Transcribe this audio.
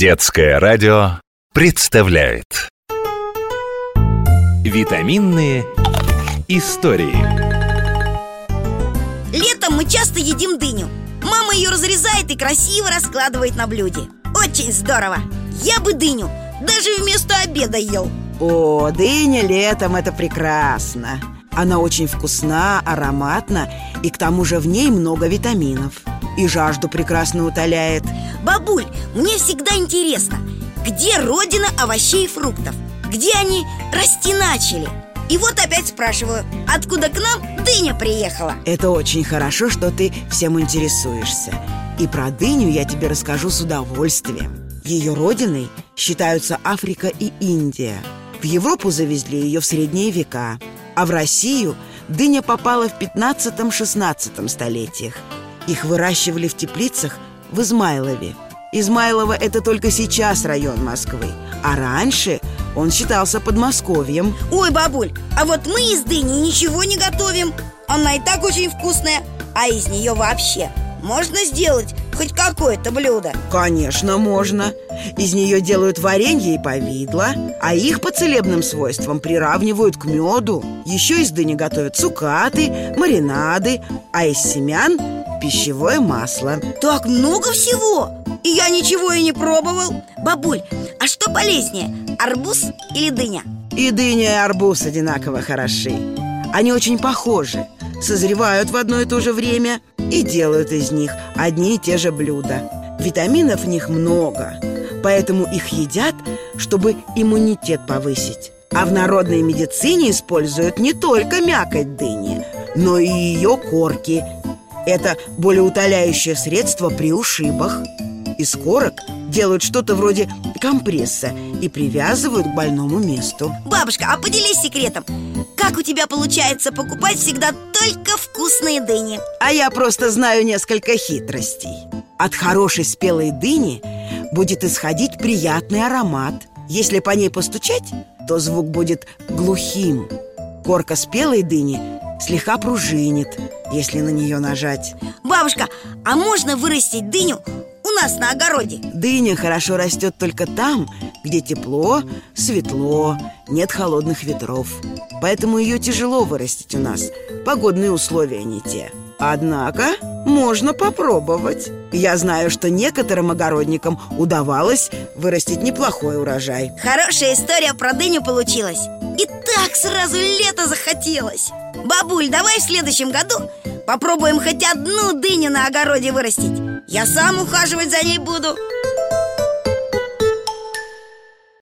Детское радио представляет. Витаминные истории. Летом мы часто едим дыню. Мама ее разрезает и красиво раскладывает на блюде. Очень здорово. Я бы дыню даже вместо обеда ел. О, дыня летом это прекрасно. Она очень вкусна, ароматна И к тому же в ней много витаминов И жажду прекрасно утоляет Бабуль, мне всегда интересно Где родина овощей и фруктов? Где они расти начали? И вот опять спрашиваю Откуда к нам дыня приехала? Это очень хорошо, что ты всем интересуешься И про дыню я тебе расскажу с удовольствием Ее родиной считаются Африка и Индия В Европу завезли ее в средние века А в Россию дыня попала в 15-16 столетиях Их выращивали в теплицах в Измайлове. Измайлово – это только сейчас район Москвы. А раньше он считался Подмосковьем. Ой, бабуль, а вот мы из дыни ничего не готовим. Она и так очень вкусная. А из нее вообще можно сделать хоть какое-то блюдо? Конечно, можно. Из нее делают варенье и повидло А их по целебным свойствам приравнивают к меду. Еще из дыни готовят цукаты, маринады А из семян – пищевое масло. Так много всего! И я ничего и не пробовал. Бабуль, а что полезнее, арбуз или дыня? И дыня, и арбуз одинаково хороши. Они очень похожи Созревают в одно и то же время И делают из них одни и те же блюда. Витаминов в них много Поэтому их едят, чтобы иммунитет повысить. А в народной медицине используют не только мякоть дыни Но и ее корки Это болеутоляющее средство при ушибах. Из корок делают что-то вроде компресса и привязывают к больному месту. Бабушка, а поделись секретом. Как у тебя получается покупать всегда только вкусные дыни? А я просто знаю несколько хитростей. От хорошей спелой дыни будет исходить приятный аромат. Если по ней постучать, то звук будет глухим. Корка спелой дыни слегка пружинит, если на нее нажать. Бабушка, а можно вырастить дыню у нас на огороде? Дыня хорошо растет только там, где тепло, светло, нет холодных ветров. Поэтому ее тяжело вырастить у нас. Погодные условия не те. Однако можно попробовать. Я знаю, что некоторым огородникам удавалось вырастить неплохой урожай. Хорошая история про дыню получилась И так сразу лето захотелось. Бабуль, давай в следующем году попробуем хоть одну дыню на огороде вырастить. Я сам ухаживать за ней буду